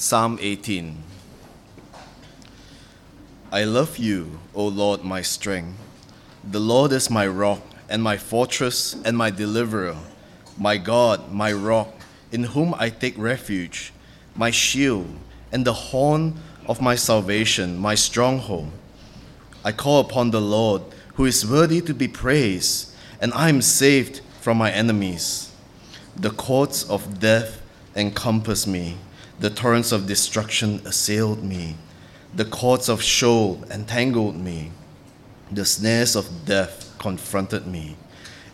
Psalm 18 I love you, O Lord, my strength. The Lord is my rock and my fortress and my deliverer, my God, my rock, in whom I take refuge, my shield and the horn of my salvation, my stronghold. I call upon the Lord, who is worthy to be praised, and I am saved from my enemies. The courts of death encompass me, the torrents of destruction assailed me, the cords of Sheol entangled me, the snares of death confronted me.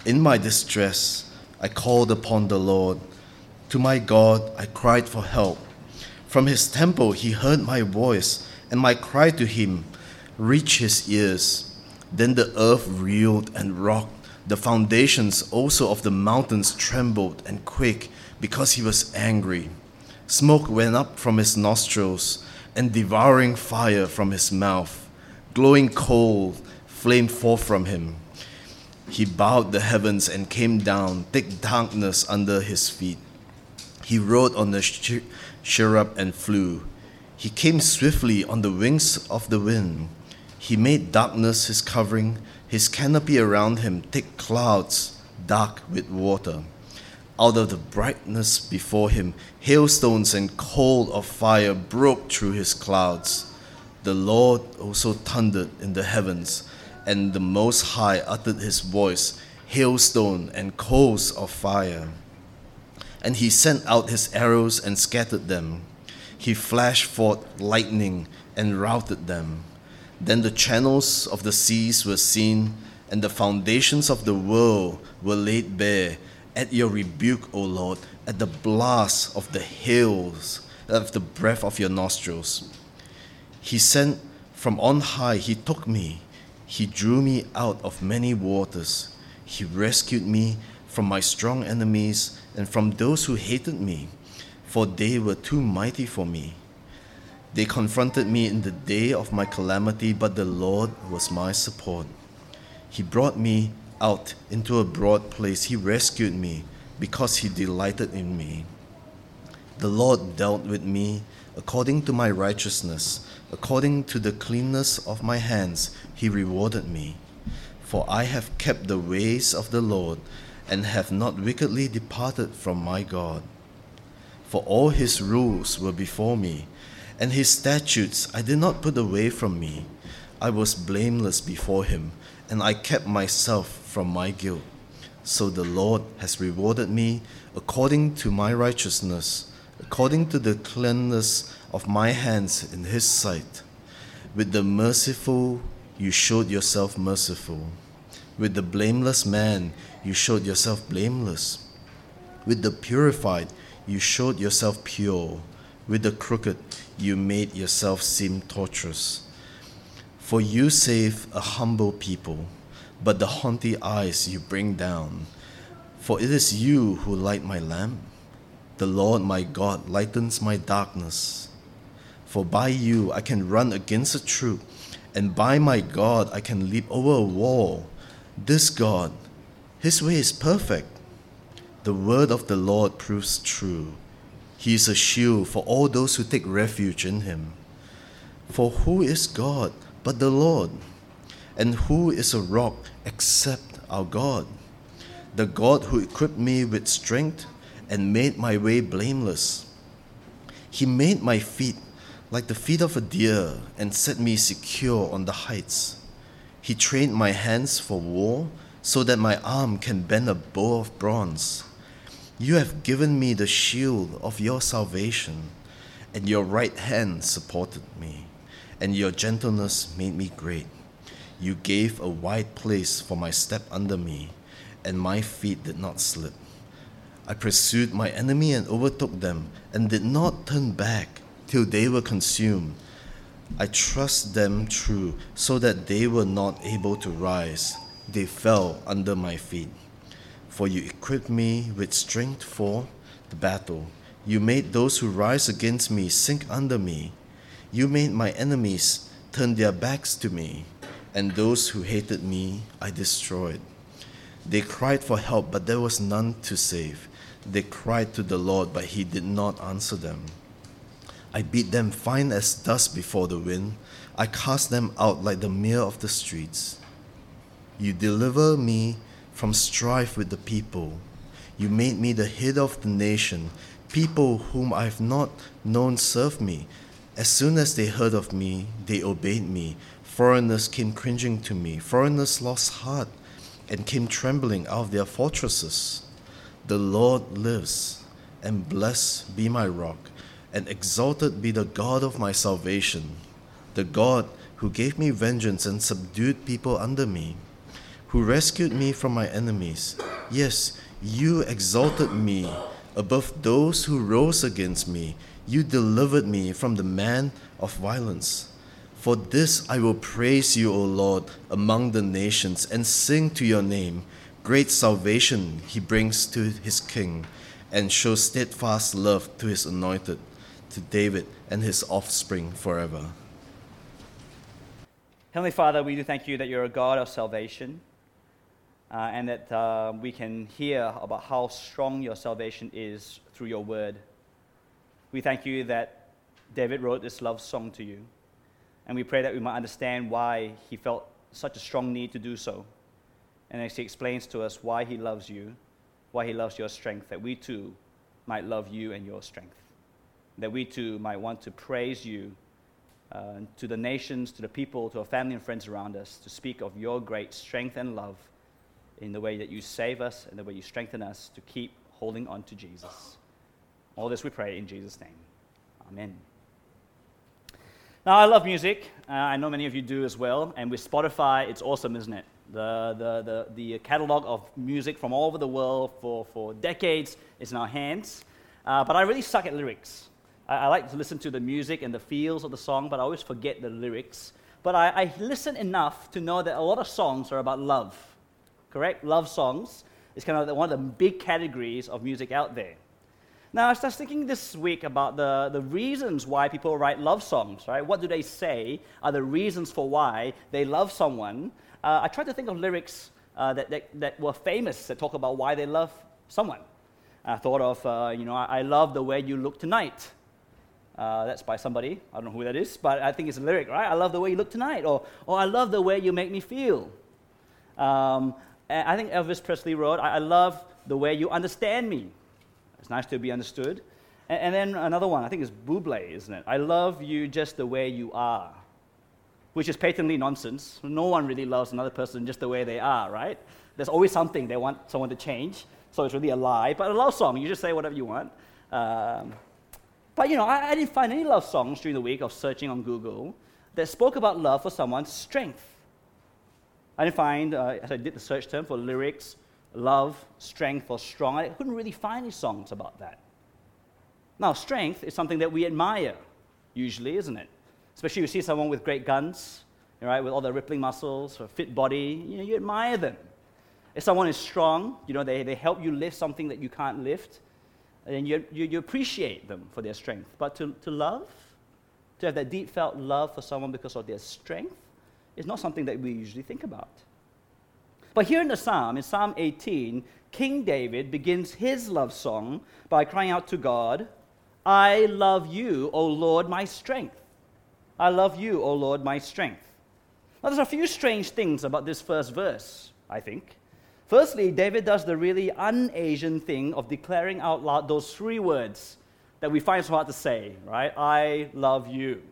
In my distress, I called upon the Lord. To my God, I cried for help. From his temple, he heard my voice, and my cry to him reached his ears. Then the earth reeled and rocked. The foundations also of the mountains trembled and quaked because he was angry. Smoke went up from his nostrils, and devouring fire from his mouth. Glowing coal flamed forth from him. He bowed the heavens and came down, thick darkness under his feet. He rode on the cherub and flew. He came swiftly on the wings of the wind. He made darkness his covering, his canopy around him thick clouds, dark with water. Out of the brightness before him, hailstones and coal of fire broke through his clouds. The Lord also thundered in the heavens, and the Most High uttered his voice, hailstone and coals of fire. And he sent out his arrows and scattered them. He flashed forth lightning and routed them. Then the channels of the seas were seen, and the foundations of the world were laid bare at your rebuke, O Lord, at the blast of the hills, of the breath of your nostrils. He sent from on high, He took me. He drew me out of many waters. He rescued me from my strong enemies and from those who hated me, for they were too mighty for me. They confronted me in the day of my calamity, but the Lord was my support. He brought me out into a broad place. He rescued me because he delighted in me. The Lord dealt with me according to my righteousness, according to the cleanness of my hands, he rewarded me. For I have kept the ways of the Lord and have not wickedly departed from my God. For all his rules were before me, and his statutes I did not put away from me. I was blameless before him, and I kept myself from my guilt. So the Lord has rewarded me according to my righteousness, according to the cleanness of my hands in his sight. With the merciful, you showed yourself merciful. With the blameless man, you showed yourself blameless. With the purified, you showed yourself pure. With the crooked, you made yourself seem tortuous. For you save a humble people, but the haughty eyes you bring down. For it is you who light my lamp. The Lord my God lightens my darkness. For by you I can run against a troop, and by my God I can leap over a wall. This God, his way is perfect. The word of the Lord proves true. He is a shield for all those who take refuge in him. For who is God but the Lord? And who is a rock except our God? The God who equipped me with strength and made my way blameless. He made my feet like the feet of a deer and set me secure on the heights. He trained my hands for war so that my arm can bend a bow of bronze. You have given me the shield of your salvation, and your right hand supported me, and your gentleness made me great. You gave a wide place for my step under me, and my feet did not slip. I pursued my enemy and overtook them, and did not turn back till they were consumed. I thrust them through so that they were not able to rise. They fell under my feet. For you equipped me with strength for the battle. You made those who rise against me sink under me. You made my enemies turn their backs to me, and those who hated me I destroyed. They cried for help, but there was none to save. They cried to the Lord, but he did not answer them. I beat them fine as dust before the wind. I cast them out like the mere of the streets. You deliver me from strife with the people. You made me the head of the nation. People whom I have not known serve me. As soon as they heard of me, they obeyed me. Foreigners came cringing to me. Foreigners lost heart and came trembling out of their fortresses. The Lord lives, and blessed be my rock, and exalted be the God of my salvation, the God who gave me vengeance and subdued people under me, who rescued me from my enemies. Yes, you exalted me above those who rose against me. You delivered me from the man of violence. For this I will praise you, O Lord, among the nations, and sing to your name. Great salvation he brings to his king, and shows steadfast love to his anointed, to David and his offspring forever. Heavenly Father, we do thank you that you're a God of salvation uh, and that uh, we can hear about how strong your salvation is through your word. We thank you that David wrote this love song to you, and we pray that we might understand why he felt such a strong need to do so. And as he explains to us why he loves you, why he loves your strength, that we too might love you and your strength. That we too might want to praise you uh, to the nations, to the people, to our family and friends around us, to speak of your great strength and love in the way that you save us and the way you strengthen us to keep holding on to Jesus. All this we pray in Jesus' name. Amen. Now, I love music. Uh, I know many of you do as well. And with Spotify, it's awesome, isn't it? The, the, the, the catalog of music from all over the world for, for decades is in our hands. Uh, but I really suck at lyrics. I, I, like to listen to the music and the feels of the song, but I always forget the lyrics. But I, I listen enough to know that a lot of songs are about love correct? Love songs is kind of one of the big categories of music out there. Now, I was thinking this week about the, the reasons why people write love songs, right? What do they say are the reasons for why they love someone? Uh, I tried to think of lyrics uh, that, that, that, were famous that talk about why they love someone. I thought of, uh, you know, I, I, love the way you look tonight. Uh, that's by somebody. I don't know who that is, but I think it's a lyric, right? I love the way you look tonight. Or, or I love the way you make me feel. Um, I think Elvis Presley wrote, I, I love the way you understand me. It's nice to be understood. And, and then another one, I think it's Bublé, isn't it? I love you just the way you are, which is patently nonsense. No one really loves another person just the way they are, right? There's always something they want someone to change, so it's really a lie. But a love song, you just say whatever you want. Um, but you know, I, I didn't find any love songs during the week of searching on Google that spoke about love for someone's strength. I didn't find, uh, as I did the search term for lyrics, love, strength, or strong, I couldn't really find any songs about that. Now, strength is something that we admire, usually, isn't it? Especially you see someone with great guns, right, with all the rippling muscles, a fit body, you know, you admire them. If someone is strong, you know, they, they help you lift something that you can't lift, and you, you, you appreciate them for their strength. But to, to love, to have that deep felt love for someone because of their strength, is not something that we usually think about. But here in the psalm, in Psalm 18, King David begins his love song by crying out to God, I love you, O Lord, my strength. I love you, O Lord, my strength. Now, there's a few strange things about this first verse, I think. Firstly, David does the really un Asian thing of declaring out loud those three words that we find so hard to say, right? I love you.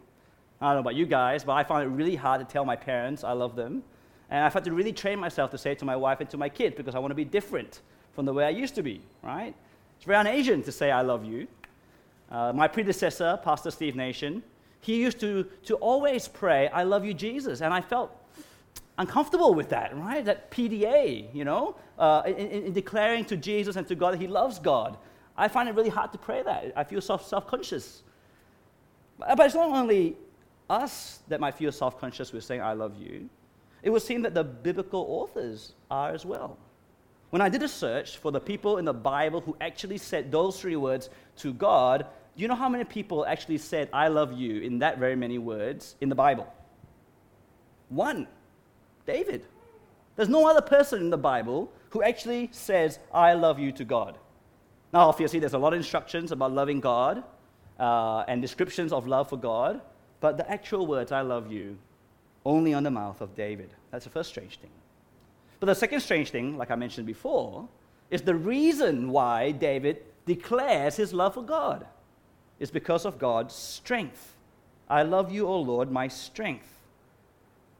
I don't know about you guys, but I find it really hard to tell my parents I love them. And I've had to really train myself to say to my wife and to my kids because I want to be different from the way I used to be, right? It's very un Asian to say I love you. Uh, my predecessor, Pastor Steve Nation, he used to, to always pray, I love you, Jesus. And I felt uncomfortable with that, right? That PDA, you know, uh, in, in, declaring to Jesus and to God that he loves God. I find it really hard to pray that. I feel self conscious. But it's not only us that might feel self conscious with saying, I love you, it would seem that the biblical authors are as well. When I did a search for the people in the Bible who actually said those three words to God, do you know how many people actually said, I love you in that very many words in the Bible? One David. There's no other person in the Bible who actually says, I love you to God. Now, obviously, there's a lot of instructions about loving God, uh, and descriptions of love for God, but the actual words, I love you, only on the mouth of David. That's the first strange thing. But the second strange thing, like I mentioned before, is the reason why David declares his love for God is because of God's strength. I love you, O Lord, my strength.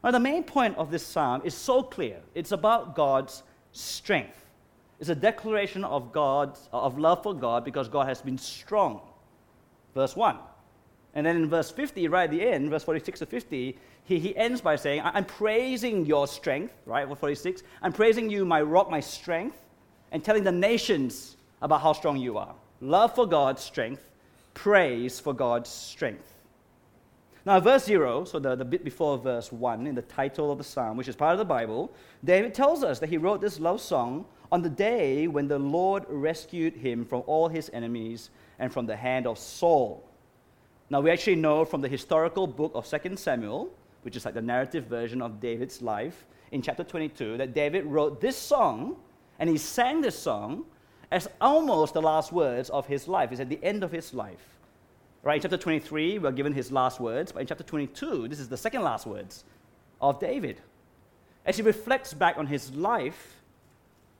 Now, the main point of this psalm is so clear. It's about God's strength. It's a declaration of God's of love for God because God has been strong. Verse 1. And then in verse 50, right at the end, verse 46 to 50, he, he ends by saying, I'm praising your strength, right? Verse 46. I'm praising you, my rock, my strength, and telling the nations about how strong you are. Love for God's strength, praise for God's strength. Now, verse 0, so the, the bit before verse 1 in the title of the psalm, which is part of the Bible, David tells us that he wrote this love song on the day when the Lord rescued him from all his enemies and from the hand of Saul. Now, we actually know from the historical book of 2 Samuel, which is like the narrative version of David's life, in chapter 22, that David wrote this song and he sang this song as almost the last words of his life. It's at the end of his life. Right, in chapter 23, we're given his last words, but in chapter 22, this is the second last words of David. As he reflects back on his life,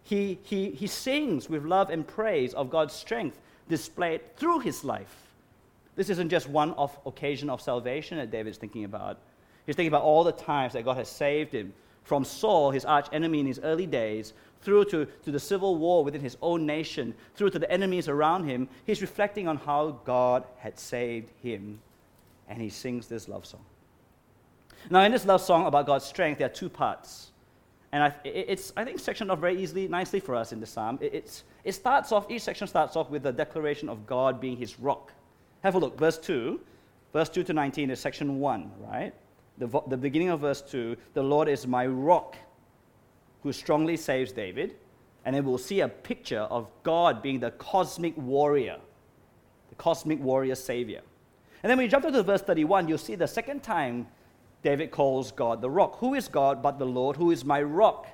he, he, he sings with love and praise of God's strength displayed through his life. This isn't just one of occasion of salvation that David's thinking about. He's thinking about all the times that God has saved him from Saul, his arch enemy in his early days, through to, to the civil war within his own nation, through to the enemies around him, he's reflecting on how God had saved him. And he sings this love song. Now, in this love song about God's strength, there are two parts. And I, it's, I think, sectioned off very easily, nicely for us in the psalm. It, it starts off, each section starts off with the declaration of God being his rock. Have a look, verse 2. Verse 2 to 19 is section 1, right? The, the beginning of verse 2 the Lord is my rock who strongly saves David. And then we'll see a picture of God being the cosmic warrior, the cosmic warrior savior. And then when you jump to verse 31, you'll see the second time David calls God the rock. Who is God but the Lord, who is my rock?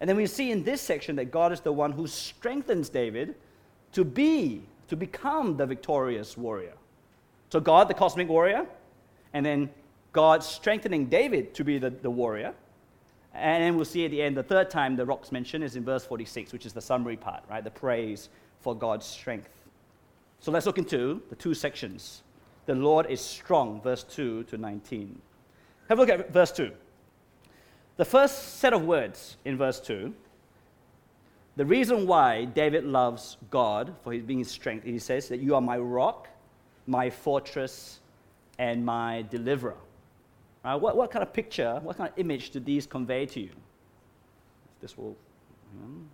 And then we see in this section that God is the one who strengthens David to be, to become the victorious warrior. So God, the cosmic warrior, and then God strengthening David to be the, the warrior. And then we'll see at the end, the third time the rock's mentioned is in verse 46, which is the summary part, right? The praise for God's strength. So let's look into the two sections. The Lord is strong, verse 2 to 19. Have a look at verse 2. The first set of words in verse 2, the reason why David loves God for his being his strength, he says that you are my rock, my fortress, and my deliverer. Uh, what, what kind of picture, what kind of image do these convey to you? This will. Um,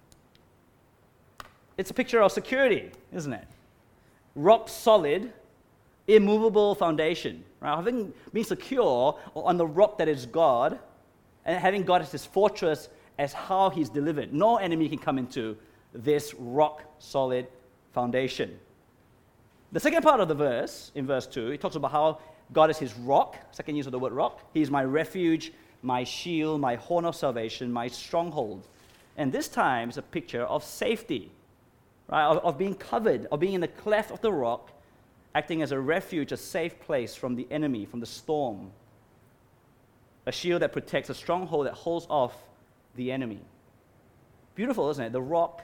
it's a picture of security, isn't it? Rock solid, immovable foundation. Right? Having been secure on the rock that is God, and having God as his fortress as how he's delivered. No enemy can come into this rock solid foundation. The second part of the verse, in verse 2, it talks about how God is his rock, second use of the word rock. He is my refuge, my shield, my horn of salvation, my stronghold. And this time is a picture of safety, right? Of, of being covered, of being in the cleft of the rock, acting as a refuge, a safe place from the enemy, from the storm. A shield that protects, a stronghold that holds off the enemy. Beautiful, isn't it? The rock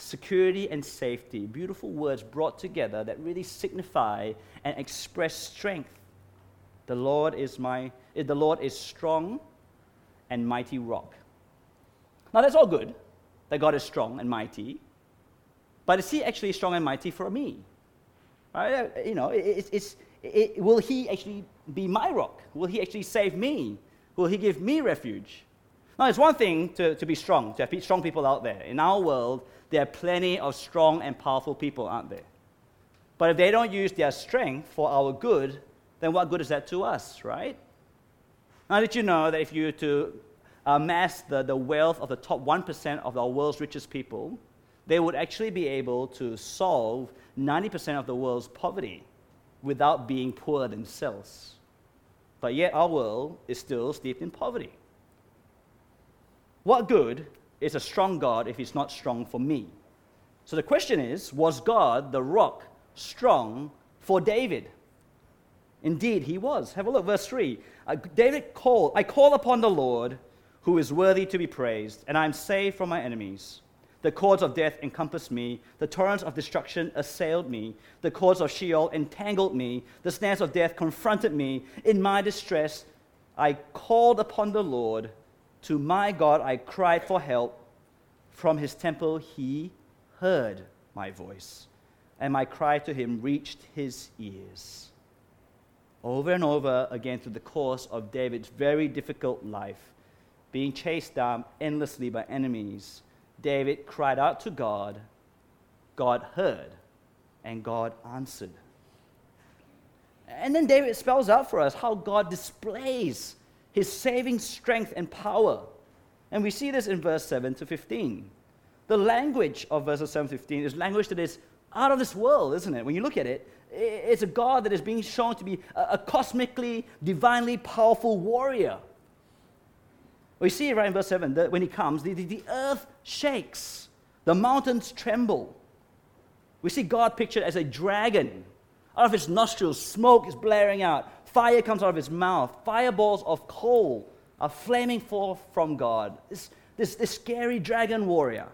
security and safety, beautiful words brought together that really signify and express strength. The Lord is my eh, the Lord is strong and mighty rock. Now that's all good that God is strong and mighty. But is he actually strong and mighty for me? Right? Uh, you know, it, it's, it, will he actually be my rock? Will he actually save me? Will he give me refuge? Now, it's one thing to, to be strong, to have strong people out there. In our world, there are plenty of strong and powerful people, aren't there? But if they don't use their strength for our good, then what good is that to us, right? Now, did you know that if you were to uh, amass the, the wealth of the top 1% of the world's richest people, they would actually be able to solve 90% of the world's poverty without being poor themselves. But yet, our world is still steeped in poverty. What good is a strong God if he's not strong for me? So the question is was God, the rock, strong for David. Indeed, he was. Have a look, verse 3. Uh, David called, I call upon the Lord who is worthy to be praised, and I am saved from my enemies. The cords of death encompassed me, the torrents of destruction assailed me, the cords of Sheol entangled me, the snares of death confronted me. In my distress, I called upon the Lord. To my God, I cried for help. From his temple, he heard my voice, and my cry to him reached his ears. Over and over again, through the course of David's very difficult life, being chased down endlessly by enemies, David cried out to God. God heard, and God answered. And then David spells out for us how God displays his saving strength and power. And we see this in verse 7 to 15. The language of verses 7 to 15 is language that is out of this world, isn't it? When you look at it, it's a God that is being shown to be a, cosmically, divinely powerful warrior. We see right in verse 7 that when he comes, the, the, the earth shakes, the mountains tremble. We see God pictured as a dragon. Out of his nostrils, smoke is blaring out, fire comes out of his mouth, fireballs of coal are flaming forth from God. This, this, this scary dragon warrior.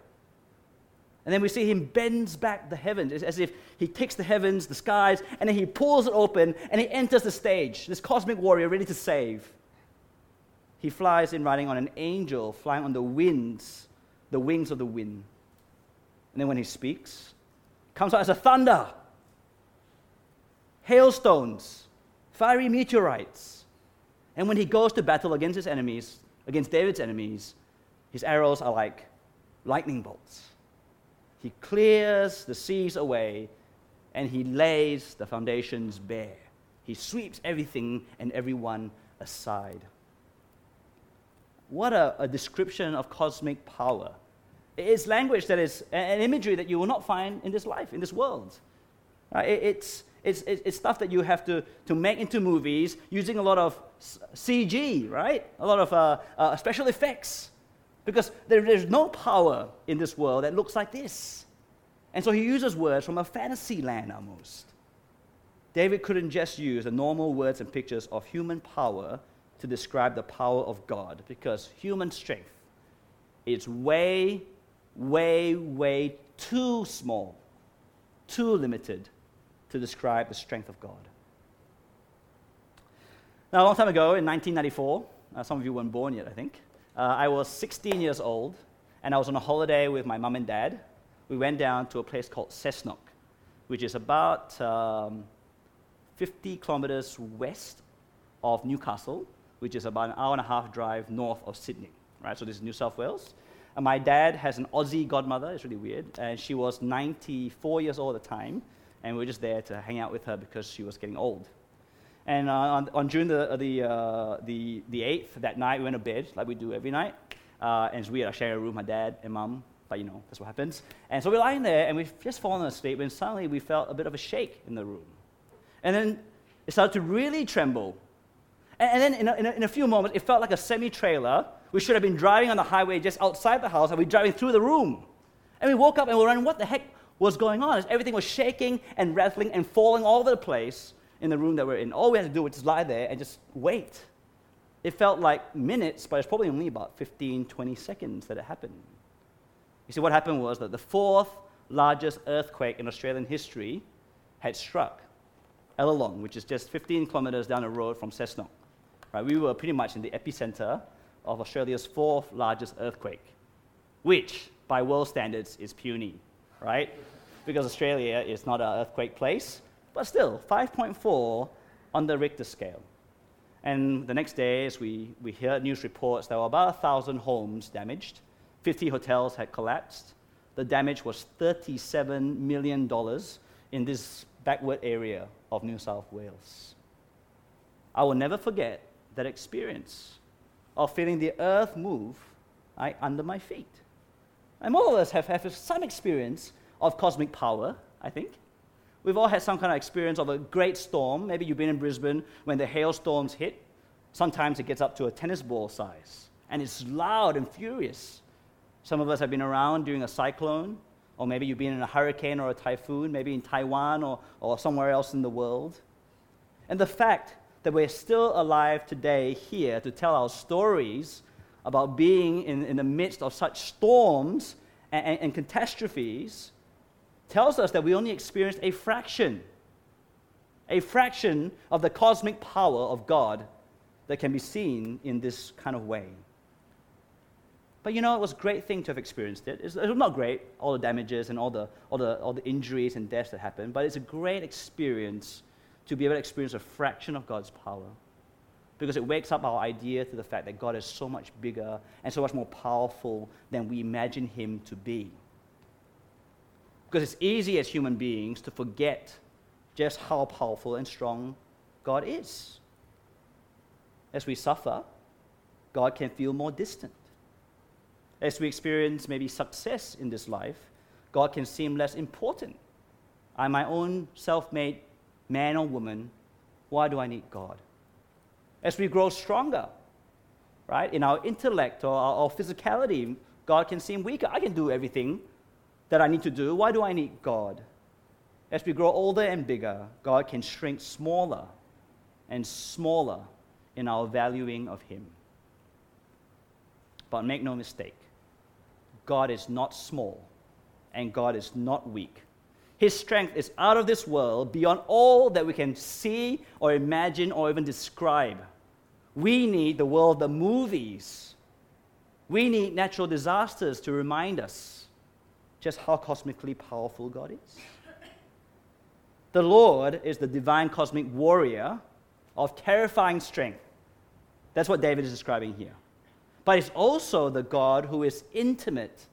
And then we see him bends back the heavens. As if he takes the heavens, the skies, and then he pulls it open and he enters the stage. This cosmic warrior ready to save. He flies in riding on an angel, flying on the winds, the wings of the wind. And then when he speaks, comes out as a thunder, hailstones, fiery meteorites. And when he goes to battle against his enemies, against David's enemies, his arrows are like lightning bolts. He clears the seas away and he lays the foundations bare. He sweeps everything and everyone aside. What a, a description of cosmic power. It's language that is an imagery that you will not find in this life, in this world. Uh, it, it's, it's, it's stuff that you have to, to make into movies using a lot of CG, right? A lot of uh, uh, special effects. Because there, there's no power in this world that looks like this. And so he uses words from a fantasy land almost. David couldn't just use the normal words and pictures of human power to describe the power of God because human strength is way, way, way too small, too limited to describe the strength of God. Now, a long time ago in 1994, uh, some of you weren't born yet, I think. Uh, I was 16 years old, and I was on a holiday with my mom and dad. We went down to a place called Cessnock, which is about um, 50 kilometers west of Newcastle, which is about an hour and a half drive north of Sydney. Right, so this is New South Wales. And my dad has an Aussie godmother. It's really weird, and she was 94 years old at the time, and we were just there to hang out with her because she was getting old. And uh, on, on, June the, the, uh, the, the 8th, that night, we went to bed, like we do every night. Uh, and weird I share a room, with my dad and mom, but you know, that's what happens. And so we're lying there, and we've just fallen asleep, and suddenly we felt a bit of a shake in the room. And then it started to really tremble. And, and then in a, in, a, in a, few moments, it felt like a semi trailer. We should have been driving on the highway just outside the house, and we're driving through the room. And we woke up and we were wondering what the heck was going on. Is everything was shaking and rattling and falling all over the place in the room that we're in. All we had to do was just lie there and just wait. It felt like minutes, but it's probably only about 15, 20 seconds that it happened. You see, what happened was that the fourth largest earthquake in Australian history had struck Ellalong, which is just 15 kilometers down the road from Cessnock. Right, we were pretty much in the epicenter of Australia's fourth largest earthquake, which, by world standards, is puny, right? Because Australia is not an earthquake place, but still, 5.4 on the Richter scale. And the next day, as we, we heard news reports, there were about 1,000 homes damaged, 50 hotels had collapsed. The damage was $37 million in this backward area of New South Wales. I will never forget that experience of feeling the earth move right, under my feet. And all of us have, have some experience of cosmic power, I think. We've all had some kind of experience of a great storm. Maybe you've been in Brisbane when the hailstorms hit. Sometimes it gets up to a tennis ball size, and it's loud and furious. Some of us have been around during a cyclone. Or maybe you've been in a hurricane or a typhoon, maybe in Taiwan or, or somewhere else in the world. And the fact that we're still alive today here to tell our stories about being in, in the midst of such storms and, and, and catastrophes tells us that we only experienced a fraction, a fraction of the cosmic power of God that can be seen in this kind of way. But you know, it was a great thing to have experienced it. It's, it was not great, all the damages and all the, all, the, all the injuries and deaths that happened, but it's a great experience to be able to experience a fraction of God's power. Because it wakes up our idea to the fact that God is so much bigger and so much more powerful than we imagine Him to be. Because it's easy as human beings to forget just how powerful and strong God is. As we suffer, God can feel more distant. As we experience maybe success in this life, God can seem less important. I'm my own self made man or woman. Why do I need God? As we grow stronger, right, in our intellect or our, our physicality, God can seem weaker. I can do everything that I need to do. Why do I need God? As we grow older and bigger, God can shrink smaller and smaller in our valuing of Him. But make no mistake, God is not small and God is not weak. His strength is out of this world, beyond all that we can see or imagine or even describe. We need the world, the movies. We need natural disasters to remind us just how cosmically powerful God is. The Lord is the divine cosmic warrior of terrifying strength. That's what David is describing here. But it's also the God who is intimate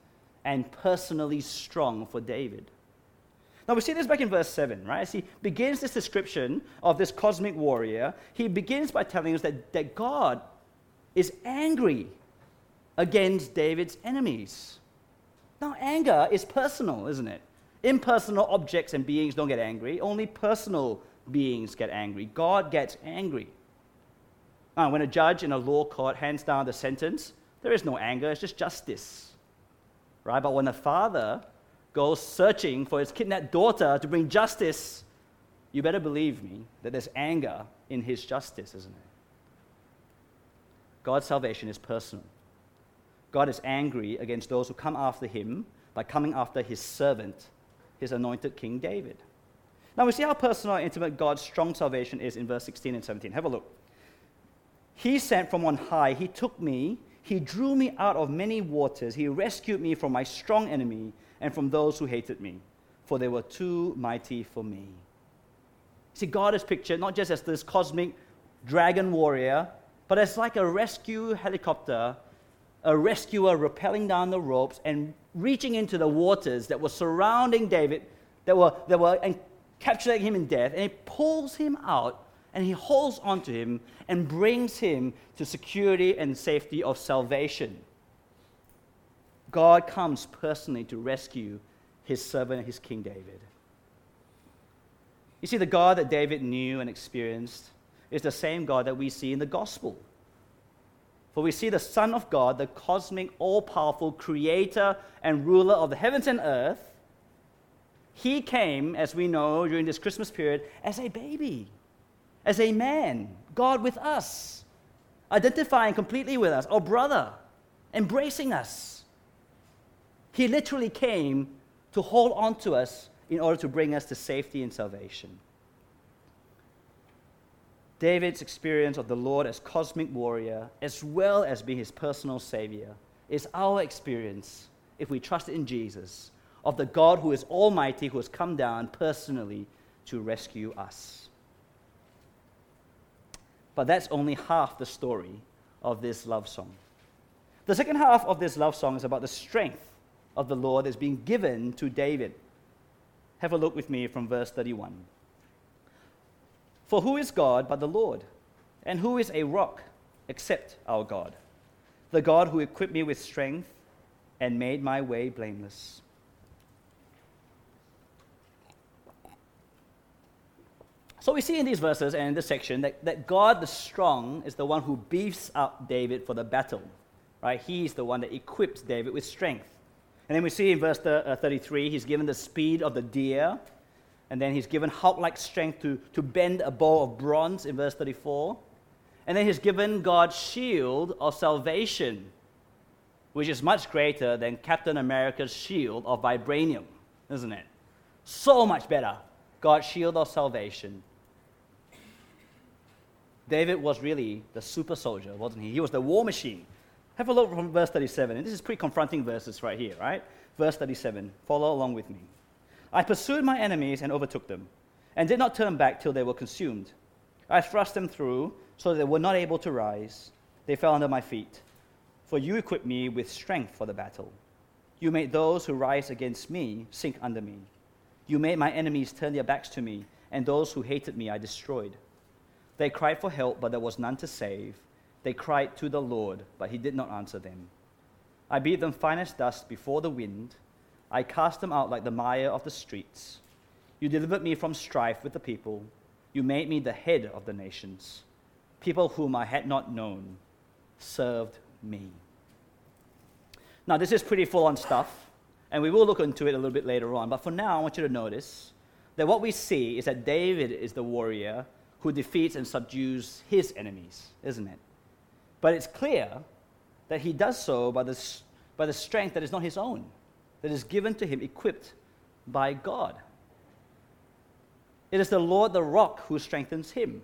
and personally strong for David. Now we see this back in verse 7, right? As he begins this description of this cosmic warrior, he begins by telling us that, that God is angry against David's enemies. Now, anger is personal, isn't it? Impersonal objects and beings don't get angry, only personal beings get angry. God gets angry. Now, when a judge in a law court hands down the sentence, there is no anger, it's just justice. Right? But when a father goes searching for his kidnapped daughter to bring justice, you better believe me that there's anger in his justice, isn't it? God's salvation is personal. God is angry against those who come after him by coming after his servant, his anointed King David. Now we see how personal and intimate God's strong salvation is in verse 16 and 17. Have a look. He sent from on high, he took me, he drew me out of many waters, he rescued me from my strong enemy and from those who hated me, for they were too mighty for me. See, God is pictured not just as this cosmic dragon warrior, but as like a rescue helicopter, a rescuer rappelling down the ropes and reaching into the waters that were surrounding David, that were, that were capturing him in death, and he pulls him out and he holds onto him and brings him to security and safety of salvation. God comes personally to rescue his servant, his King David. You see, the God that David knew and experienced is the same God that we see in the gospel. For we see the Son of God, the cosmic, all powerful creator and ruler of the heavens and earth. He came, as we know during this Christmas period, as a baby, as a man, God with us, identifying completely with us, our brother, embracing us. He literally came to hold on to us in order to bring us to safety and salvation. David's experience of the Lord as cosmic warrior, as well as being his personal savior, is our experience, if we trust in Jesus, of the God who is almighty, who has come down personally to rescue us. But that's only half the story of this love song. The second half of this love song is about the strength of the Lord is being given to David. Have a look with me from verse 31. For who is God but the Lord? And who is a rock except our God? The God who equipped me with strength and made my way blameless. So we see in these verses and in this section that, that God the strong is the one who beefs up David for the battle. Right? He's the one that equips David with strength. And then we see in verse uh, 33, he's given the speed of the deer. And then he's given Hulk like strength to, to bend a bow of bronze in verse 34. And then he's given God's shield of salvation, which is much greater than Captain America's shield of vibranium, isn't it? So much better. God's shield of salvation. David was really the super soldier, wasn't he? He was the war machine. Have a look from verse 37. And this is pretty confronting verses right here, right? Verse 37. Follow along with me. I pursued my enemies and overtook them, and did not turn back till they were consumed. I thrust them through so they were not able to rise. They fell under my feet. For you equipped me with strength for the battle. You made those who rise against me sink under me. You made my enemies turn their backs to me, and those who hated me I destroyed. They cried for help, but there was none to save. They cried to the Lord, but he did not answer them. I beat them fine as dust before the wind. I cast them out like the mire of the streets. You delivered me from strife with the people. You made me the head of the nations. People whom I had not known served me. Now, this is pretty full on stuff, and we will look into it a little bit later on. But for now, I want you to notice that what we see is that David is the warrior who defeats and subdues his enemies, isn't it? But it's clear that he does so by the, by the strength that is not his own, that is given to him, equipped by God. It is the Lord, the rock, who strengthens him.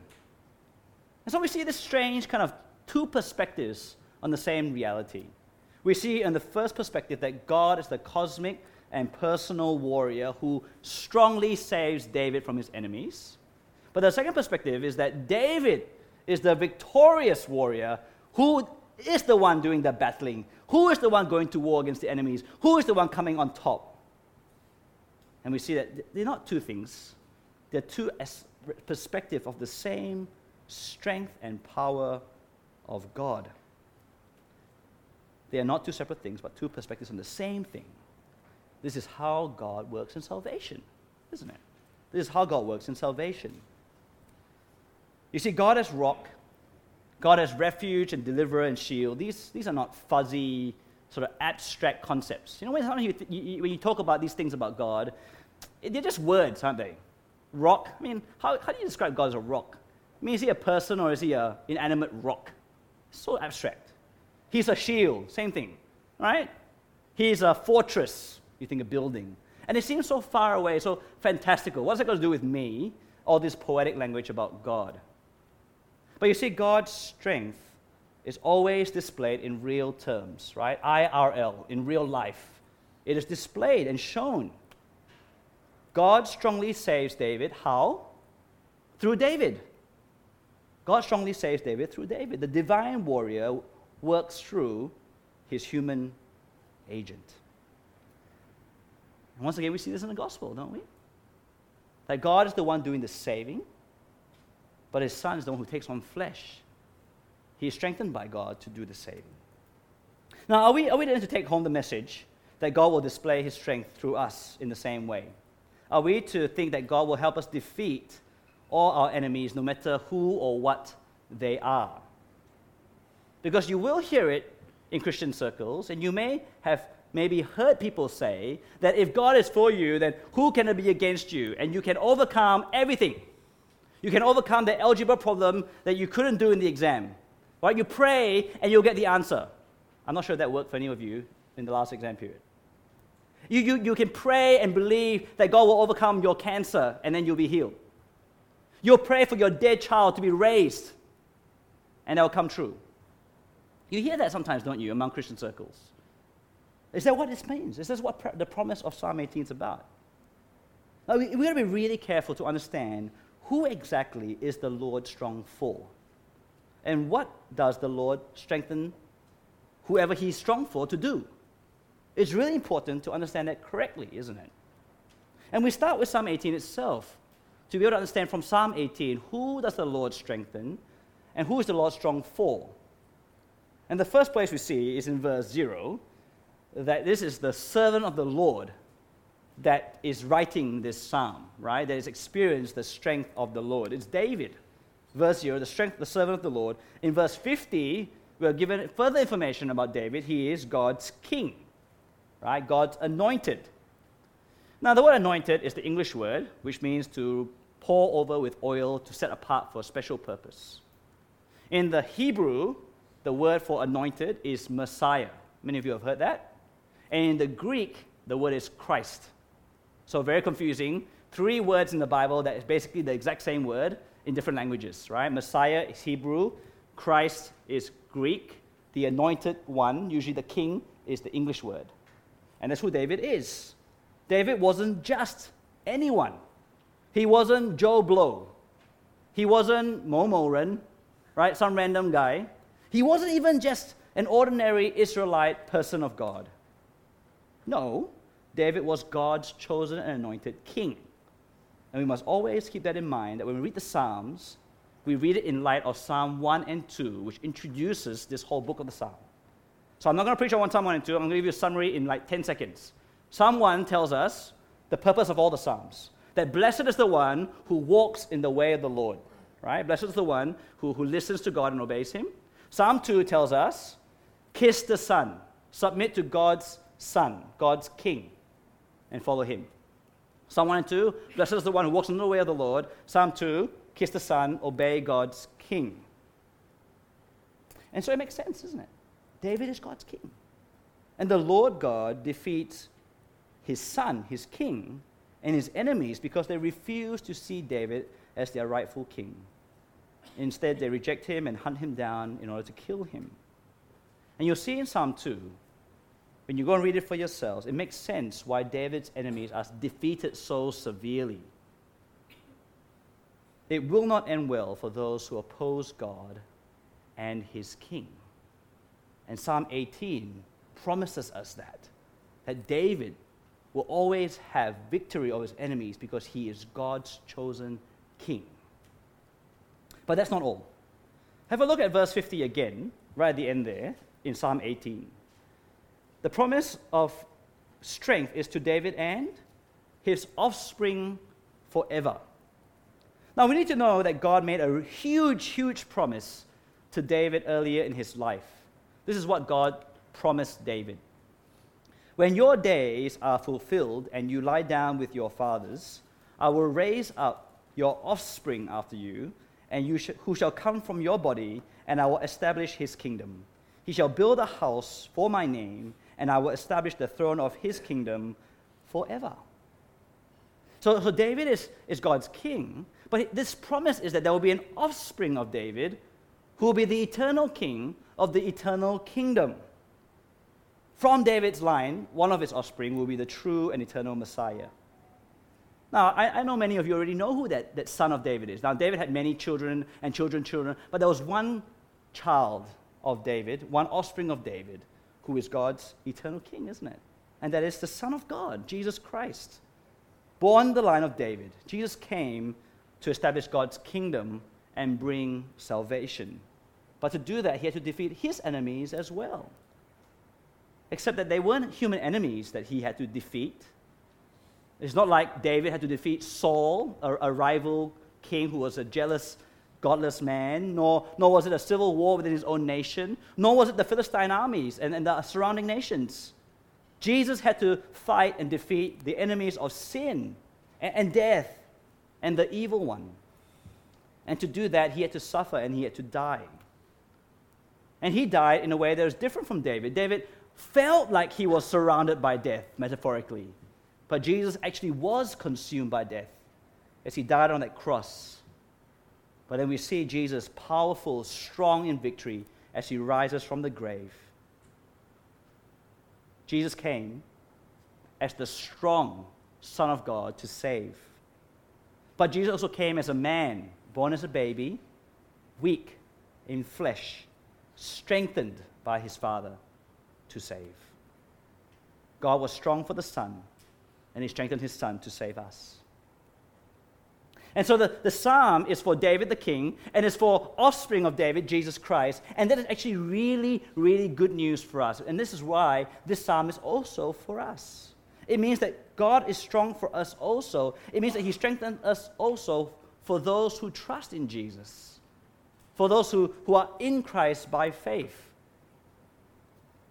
And so we see this strange kind of two perspectives on the same reality. We see in the first perspective that God is the cosmic and personal warrior who strongly saves David from his enemies. But the second perspective is that David is the victorious warrior who is the one doing the battling, who is the one going to war against the enemies, who is the one coming on top. And we see that they're not two things, they're two perspectives of the same strength and power of God. They are not two separate things, but two perspectives on the same thing. This is how God works in salvation, isn't it? This is how God works in salvation. You see, God as rock, God as refuge and deliverer and shield, these, these are not fuzzy, sort of abstract concepts. You know, when you, you, when you talk about these things about God, they're just words, aren't they? Rock, I mean, how, how do you describe God as a rock? I mean, is he a person or is he an inanimate rock? So abstract. He's a shield, same thing, right? He's a fortress, you think a building. And it seems so far away, so fantastical. What's that got to do with me? All this poetic language about God. But you see, God's strength is always displayed in real terms, right? IRL, in real life. It is displayed and shown. God strongly saves David. How? Through David. God strongly saves David through David. The divine warrior works through his human agent. And once again, we see this in the gospel, don't we? That God is the one doing the saving, but his son is the one who takes on flesh. He is strengthened by God to do the same. Now, are we, are we then to take home the message that God will display his strength through us in the same way? Are we to think that God will help us defeat all our enemies, no matter who or what they are? Because you will hear it in Christian circles, and you may have maybe heard people say that if God is for you, then who can be against you? And you can overcome everything. You can overcome the algebra problem that you couldn't do in the exam. Right? You pray and you'll get the answer. I'm not sure that worked for any of you in the last exam period. You, you, you can pray and believe that God will overcome your cancer and then you'll be healed. You'll pray for your dead child to be raised and that will come true. You hear that sometimes, don't you, among Christian circles? Is that what this means? Is this what the promise of Psalm 18 is about? Now, we, we've got to be really careful to understand who exactly is the Lord strong for? And what does the Lord strengthen whoever he's strong for to do? It's really important to understand that correctly, isn't it? And we start with Psalm 18 itself to be able to understand from Psalm 18 who does the Lord strengthen and who is the Lord strong for. And the first place we see is in verse 0 that this is the servant of the Lord that is writing this psalm, right? That has experienced the strength of the Lord. It's David. Verse 0, the strength, of the servant of the Lord. In verse 50, we're given further information about David. He is God's king. right? God's anointed. Now, the word anointed is the English word, which means to pour over with oil to set apart for a special purpose. In the Hebrew, the word for anointed is Messiah. Many of you have heard that. And in the Greek, the word is Christ. So, very confusing. Three words in the Bible that is basically the exact same word in different languages, right? Messiah is Hebrew, Christ is Greek, the anointed one, usually the king, is the English word. And that's who David is. David wasn't just anyone. He wasn't Joe Blow. He wasn't Mo Moran, right? Some random guy. He wasn't even just an ordinary Israelite person of God. No, David was God's chosen and anointed king. And we must always keep that in mind that when we read the Psalms, we read it in light of Psalm 1 and 2, which introduces this whole book of the Psalm. So I'm not going to preach on Psalm 1 and 2. I'm going to give you a summary in like 10 seconds. Psalm 1 tells us the purpose of all the Psalms that blessed is the one who walks in the way of the Lord, right? Blessed is the one who, who listens to God and obeys him. Psalm 2 tells us kiss the Son, submit to God's Son, God's King, and follow him. Psalm 1 and 2, blessed is the one who walks in the way of the Lord. Psalm 2, kiss the Son, obey God's King. And so it makes sense, doesn't it? David is God's king. And the Lord God defeats his son, his king, and his enemies because they refuse to see David as their rightful king. Instead, they reject him and hunt him down in order to kill him. And you'll see in Psalm 2, when you go and read it for yourselves, it makes sense why David's enemies are defeated so severely. It will not end well for those who oppose God and his king. And Psalm 18 promises us that, that David will always have victory over his enemies because he is God's chosen king. But that's not all. Have a look at verse 50 again, right at the end there, in Psalm 18. The promise of strength is to David and his offspring forever. Now, we need to know that God made a huge, huge promise to David earlier in his life. This is what God promised David. When your days are fulfilled and you lie down with your fathers, I will raise up your offspring after you, and you sh- who shall come from your body, and I will establish his kingdom. He shall build a house for my name, and I will establish the throne of his kingdom forever. So, so David is, is God's king, but this promise is that there will be an offspring of David who will be the eternal king of the eternal kingdom. From David's line, one of his offspring will be the true and eternal Messiah. Now, I, I, know many of you already know who that, that son of David is. Now, David had many children and children, children, but there was one child of David, one offspring of David, who is God's eternal king, isn't it? And that is the Son of God, Jesus Christ. Born the line of David, Jesus came to establish God's kingdom and bring salvation. But to do that, he had to defeat his enemies as well. Except that they weren't human enemies that he had to defeat. It's not like David had to defeat Saul, a, a rival king who was a jealous, godless man, nor, nor was it a civil war within his own nation, nor was it the Philistine armies and, and the surrounding nations. Jesus had to fight and defeat the enemies of sin and, and death and the evil one. And to do that, he had to suffer and he had to die. And he died in a way that was different from David. David felt like he was surrounded by death, metaphorically. But Jesus actually was consumed by death as he died on that cross. But then we see Jesus powerful, strong in victory as he rises from the grave. Jesus came as the strong Son of God to save. But Jesus also came as a man, born as a baby, weak in flesh strengthened by his Father to save. God was strong for the Son, and he strengthened his Son to save us. And so the, the psalm is for David the king, and it's for offspring of David, Jesus Christ. And that is actually really, really good news for us. And this is why this psalm is also for us. It means that God is strong for us also. It means that he strengthens us also for those who trust in Jesus for those who, who are in Christ by faith.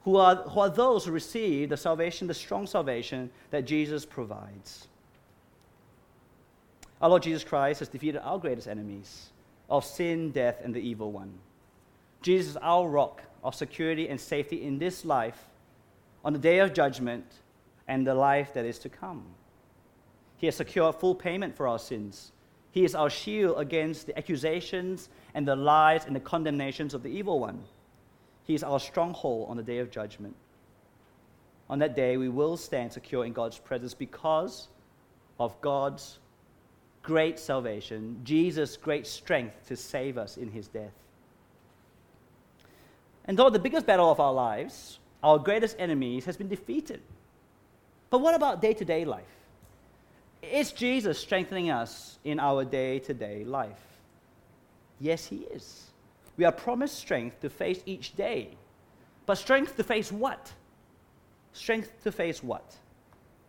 who are, who are those who receive the salvation, the strong salvation that Jesus provides. Our Lord Jesus Christ has defeated our greatest enemies of sin, death, and the evil one. Jesus is our rock of security and safety in this life, on the day of judgment, and the life that is to come. He has secured full payment for our sins. He is our shield against the accusations and the lies and the condemnations of the evil one. He is our stronghold on the day of judgment. On that day, we will stand secure in God's presence because of God's great salvation, Jesus' great strength to save us in his death. And though the biggest battle of our lives, our greatest enemies, has been defeated. But what about day to day life? Is Jesus strengthening us in our day to day life? Yes, he is. We are promised strength to face each day. But strength to face what? Strength to face what?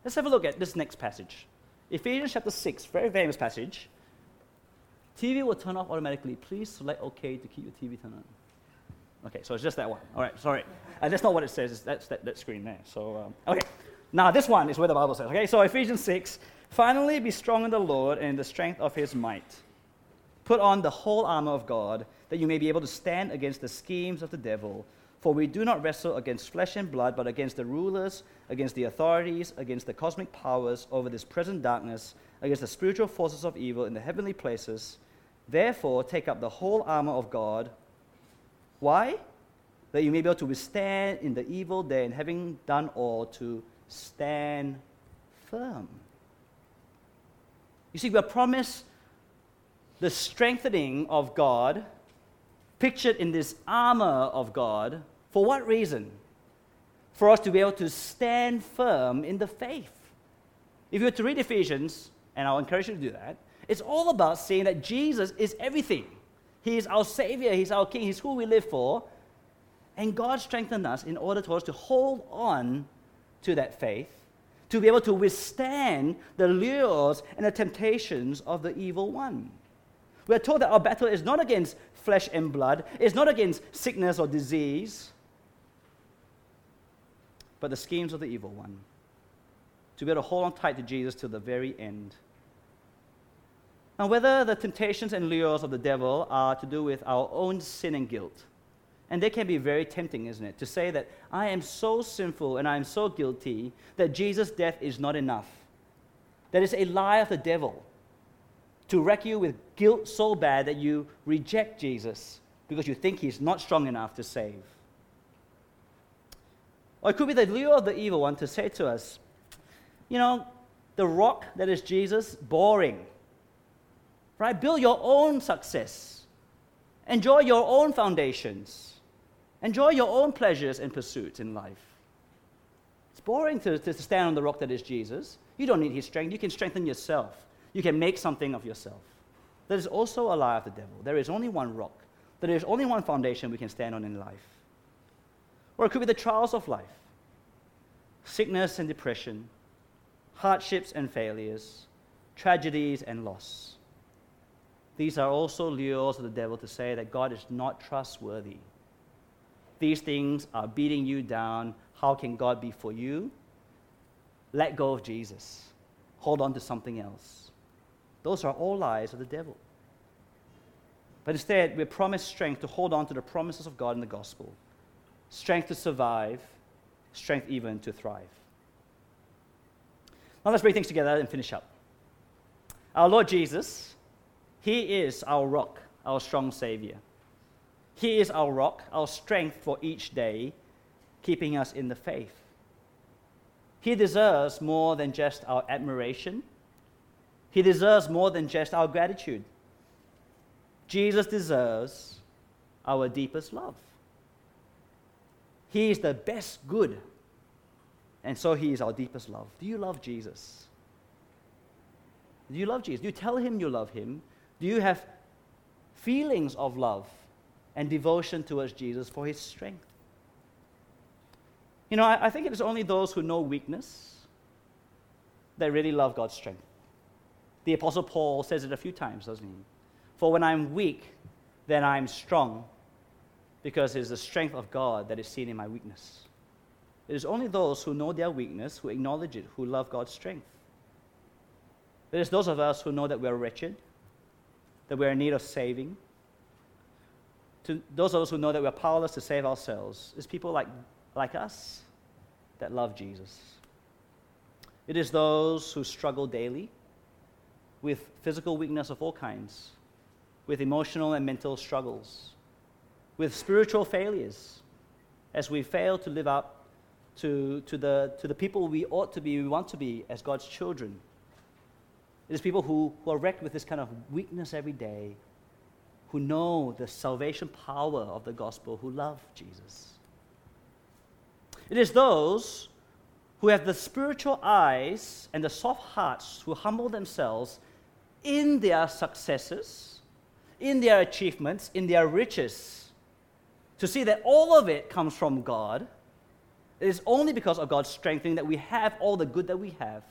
Let's have a look at this next passage. Ephesians chapter 6, very famous passage. TV will turn off automatically. Please select OK to keep your TV turned on. Okay, so it's just that one. All right, sorry. Uh, that's not what it says. That's that, that screen there. So, um, okay. Now, this one is where the Bible says. Okay, so Ephesians 6 finally be strong in the Lord and in the strength of his might. Put on the whole armor of God that you may be able to stand against the schemes of the devil. For we do not wrestle against flesh and blood, but against the rulers, against the authorities, against the cosmic powers over this present darkness, against the spiritual forces of evil in the heavenly places. Therefore, take up the whole armor of God why? That you may be able to withstand in the evil day and having done all to stand firm. You see, we are promised the strengthening of God, pictured in this armor of God. For what reason? For us to be able to stand firm in the faith. If you were to read Ephesians, and I'll encourage you to do that, it's all about saying that Jesus is everything. He is our Savior, He's our King, He's who we live for. And God strengthened us in order for us to hold on to that faith, to be able to withstand the lures and the temptations of the evil one. We are told that our battle is not against flesh and blood, it's not against sickness or disease, but the schemes of the evil one. To be able to hold on tight to Jesus till the very end. Now, whether the temptations and lures of the devil are to do with our own sin and guilt, and they can be very tempting, isn't it? To say that I am so sinful and I am so guilty that Jesus' death is not enough. That is a lie of the devil to wreck you with guilt so bad that you reject Jesus because you think he's not strong enough to save. Or it could be the lure of the evil one to say to us, you know, the rock that is Jesus, boring right? Build your own success. Enjoy your own foundations. Enjoy your own pleasures and pursuits in life. It's boring to, to stand on the rock that is Jesus. You don't need his strength. You can strengthen yourself. You can make something of yourself. That is also a lie of the devil. There is only one rock. There is only one foundation we can stand on in life. Or it could be the trials of life sickness and depression, hardships and failures, tragedies and loss. These are also lures of the devil to say that God is not trustworthy. These things are beating you down. How can God be for you? Let go of Jesus. Hold on to something else. Those are all lies of the devil. But instead, we're promised strength to hold on to the promises of God in the gospel strength to survive, strength even to thrive. Now let's bring things together and finish up. Our Lord Jesus he is our rock, our strong Savior. He is our rock, our strength for each day, keeping us in the faith. He deserves more than just our admiration. He deserves more than just our gratitude. Jesus deserves our deepest love. He is the best good, and so He is our deepest love. Do you love Jesus? Do you love Jesus? Do you tell Him you love Him? Do you have feelings of love and devotion towards Jesus for his strength? You know, I, I think it is only those who know weakness that really love God's strength. The Apostle Paul says it a few times, doesn't he? For when I'm weak, then I'm strong, because it's the strength of God that is seen in my weakness. It is only those who know their weakness, who acknowledge it, who love God's strength. It is those of us who know that we're wretched, that we're in need of saving. To those of us who know that we're powerless to save ourselves, it's people like, like us that love Jesus. It is those who struggle daily with physical weakness of all kinds, with emotional and mental struggles, with spiritual failures, as we fail to live up to, to, the, to the people we ought to be, we want to be as God's children. It is people who, who are wrecked with this kind of weakness every day, who know the salvation power of the gospel, who love Jesus. It is those who have the spiritual eyes and the soft hearts who humble themselves in their successes, in their achievements, in their riches, to see that all of it comes from God it is only because of God's strengthening that we have all the good that we have.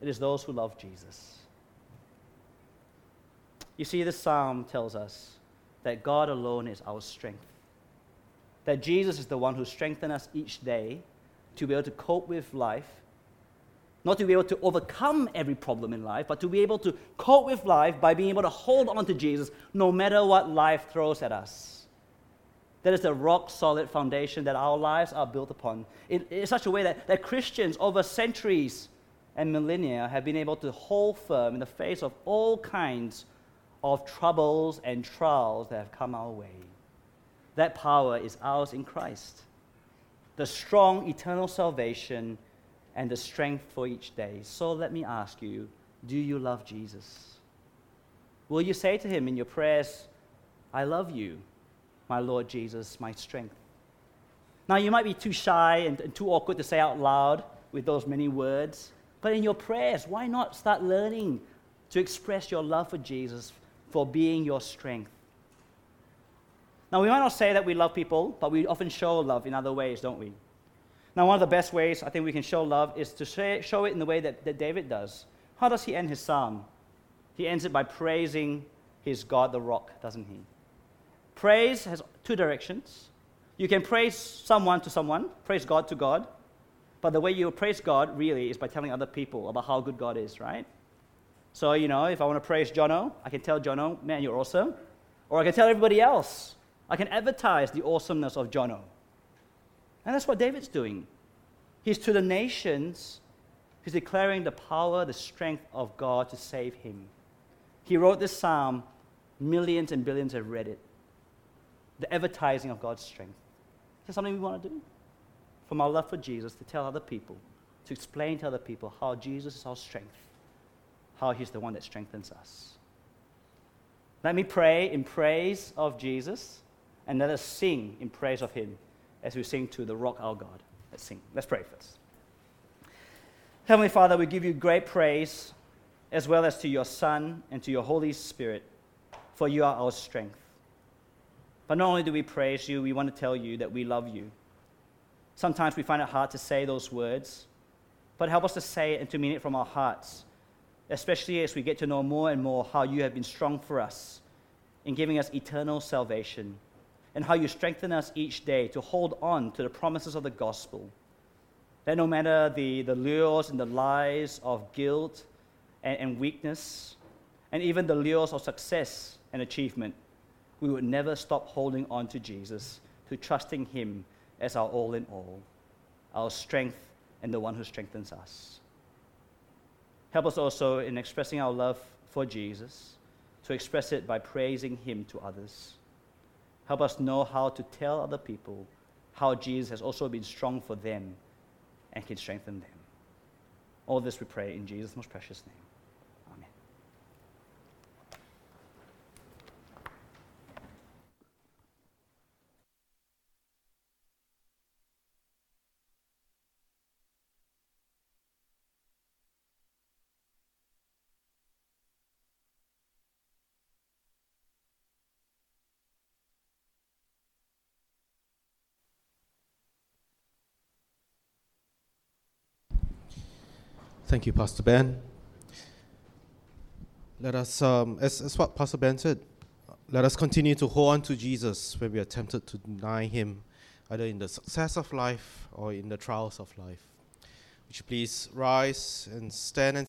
It is those who love Jesus. You see, this psalm tells us that God alone is our strength. That Jesus is the one who strengthens us each day to be able to cope with life, not to be able to overcome every problem in life, but to be able to cope with life by being able to hold on to Jesus no matter what life throws at us. That is the rock solid foundation that our lives are built upon in, in such a way that, that Christians over centuries and millennia have been able to hold firm in the face of all kinds of troubles and trials that have come our way. That power is ours in Christ. The strong eternal salvation and the strength for each day. So let me ask you do you love Jesus? Will you say to him in your prayers, I love you? my Lord Jesus, my strength. Now, you might be too shy and, and too awkward to say out loud with those many words, but in your prayers, why not start learning to express your love for Jesus for being your strength? Now, we might not say that we love people, but we often show love in other ways, don't we? Now, one of the best ways I think we can show love is to show it in the way that, that David does. How does he end his psalm? He ends it by praising his God, the rock, doesn't he? Praise has two directions. You can praise someone to someone, praise God to God, but the way you praise God really is by telling other people about how good God is, right? So, you know, if I want to praise Jono, I can tell Jono, man, you're awesome. Or I can tell everybody else. I can advertise the awesomeness of Jono. And that's what David's doing. He's to the nations, he's declaring the power, the strength of God to save him. He wrote this psalm, millions and billions have read it the advertising of God's strength. Is that something we want to do? From our love for Jesus, to tell other people, to explain to other people how Jesus is our strength, how He's the one that strengthens us. Let me pray in praise of Jesus, and let us sing in praise of Him as we sing to the rock our God. Let's sing. Let's pray first. Heavenly Father, we give you great praise as well as to your Son and to your Holy Spirit, for you are our strength. But not only do we praise you, we want to tell you that we love you. Sometimes we find it hard to say those words, but help us to say it and to mean it from our hearts, especially as we get to know more and more how you have been strong for us in giving us eternal salvation and how you strengthen us each day to hold on to the promises of the gospel. That no matter the, the lures and the lies of guilt and, and weakness, and even the lures of success and achievement, we would never stop holding on to Jesus, to trusting Him as our all in all, our strength and the one who strengthens us. Help us also in expressing our love for Jesus, to express it by praising Him to others. Help us know how to tell other people how Jesus has also been strong for them and can strengthen them. All this we pray in Jesus' most precious name. Thank you, Pastor Ben. Let us, um, as, as what Pastor Ben said, let us continue to hold on to Jesus when we are tempted to deny him either in the success of life or in the trials of life. Would you please rise and stand and